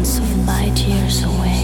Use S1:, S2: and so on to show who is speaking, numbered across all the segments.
S1: millions of light years away.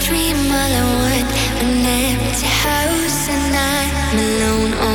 S1: dream all I want an empty house and I'm alone.